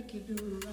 make you. do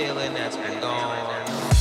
feeling that's been gone.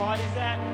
Is this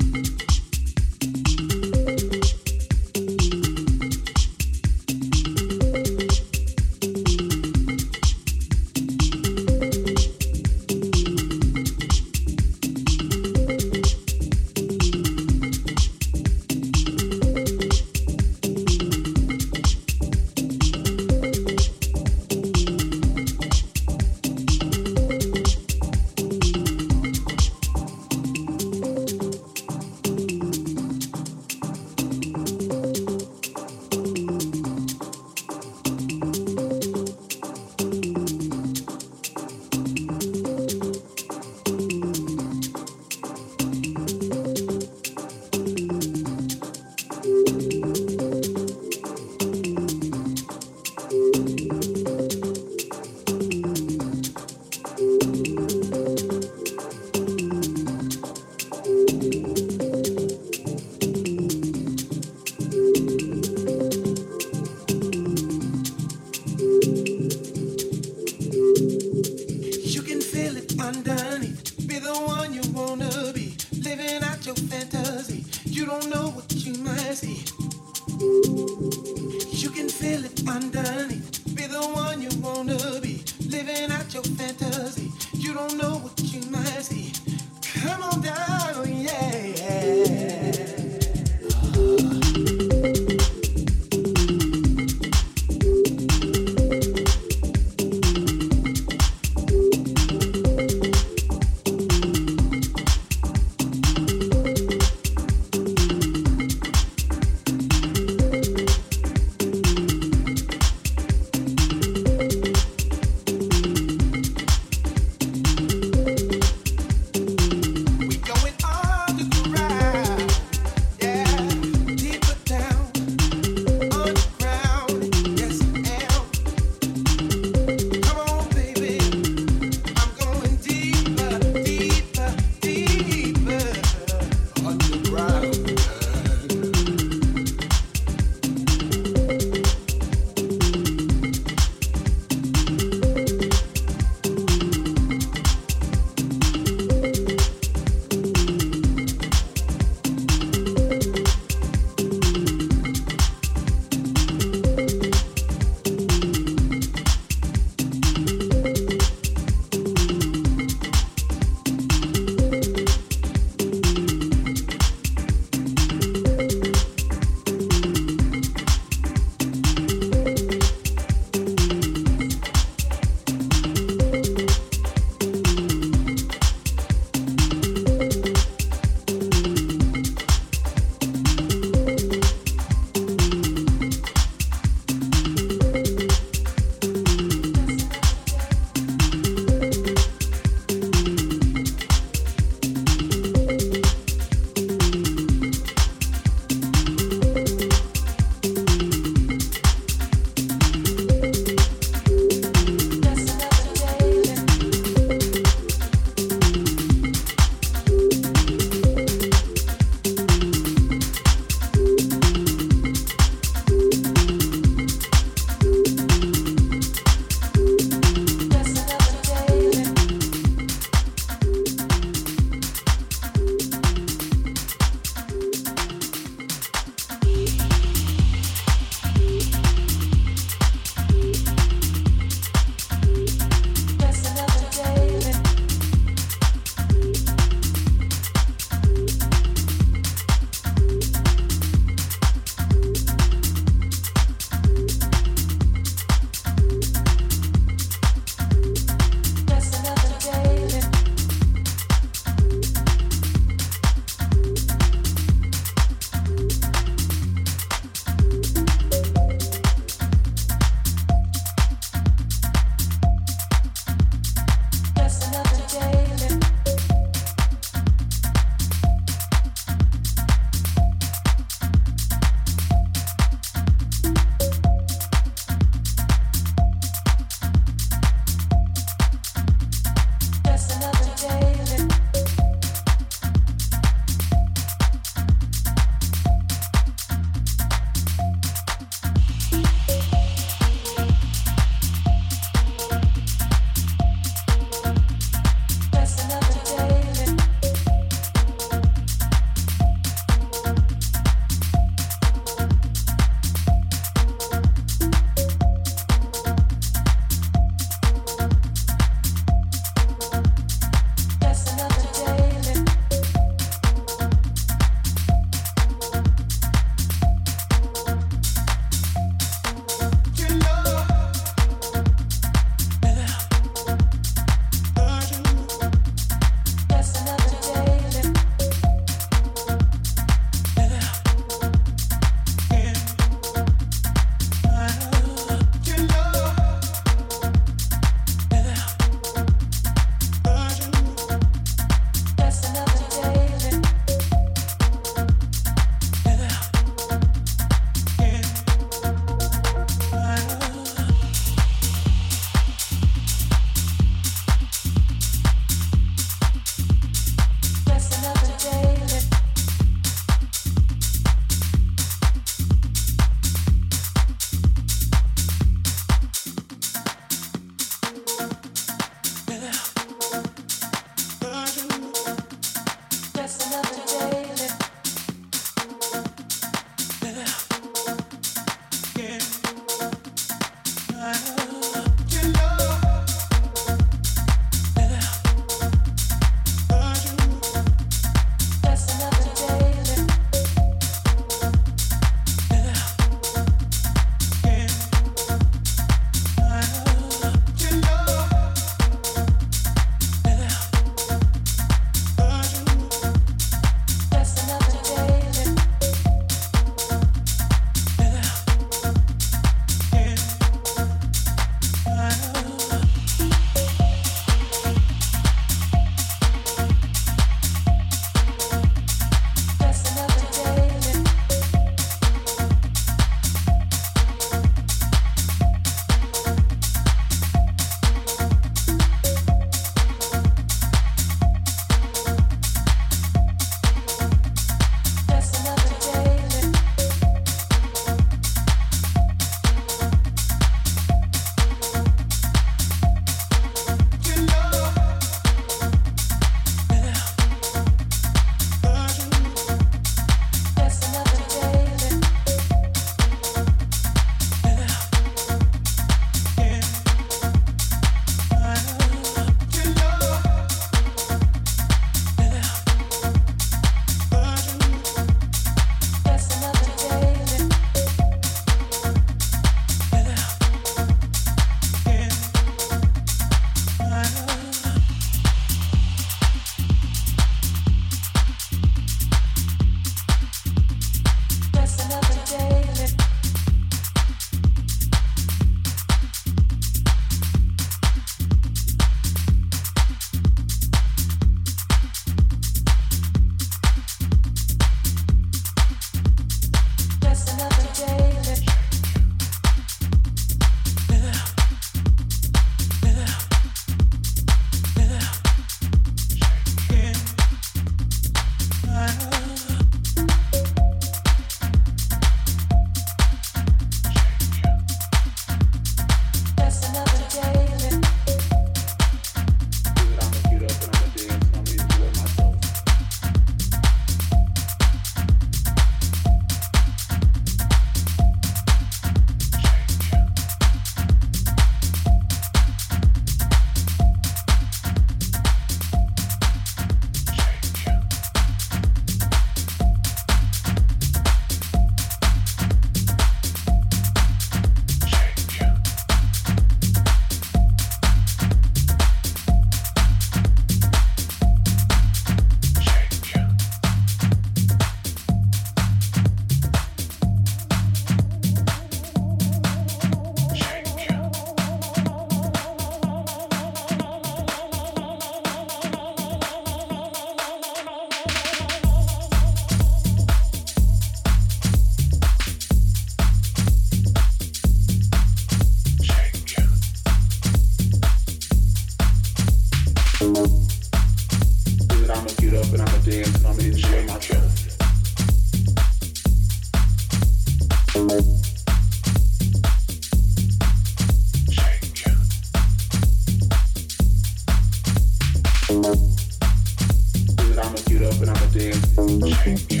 think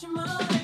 Can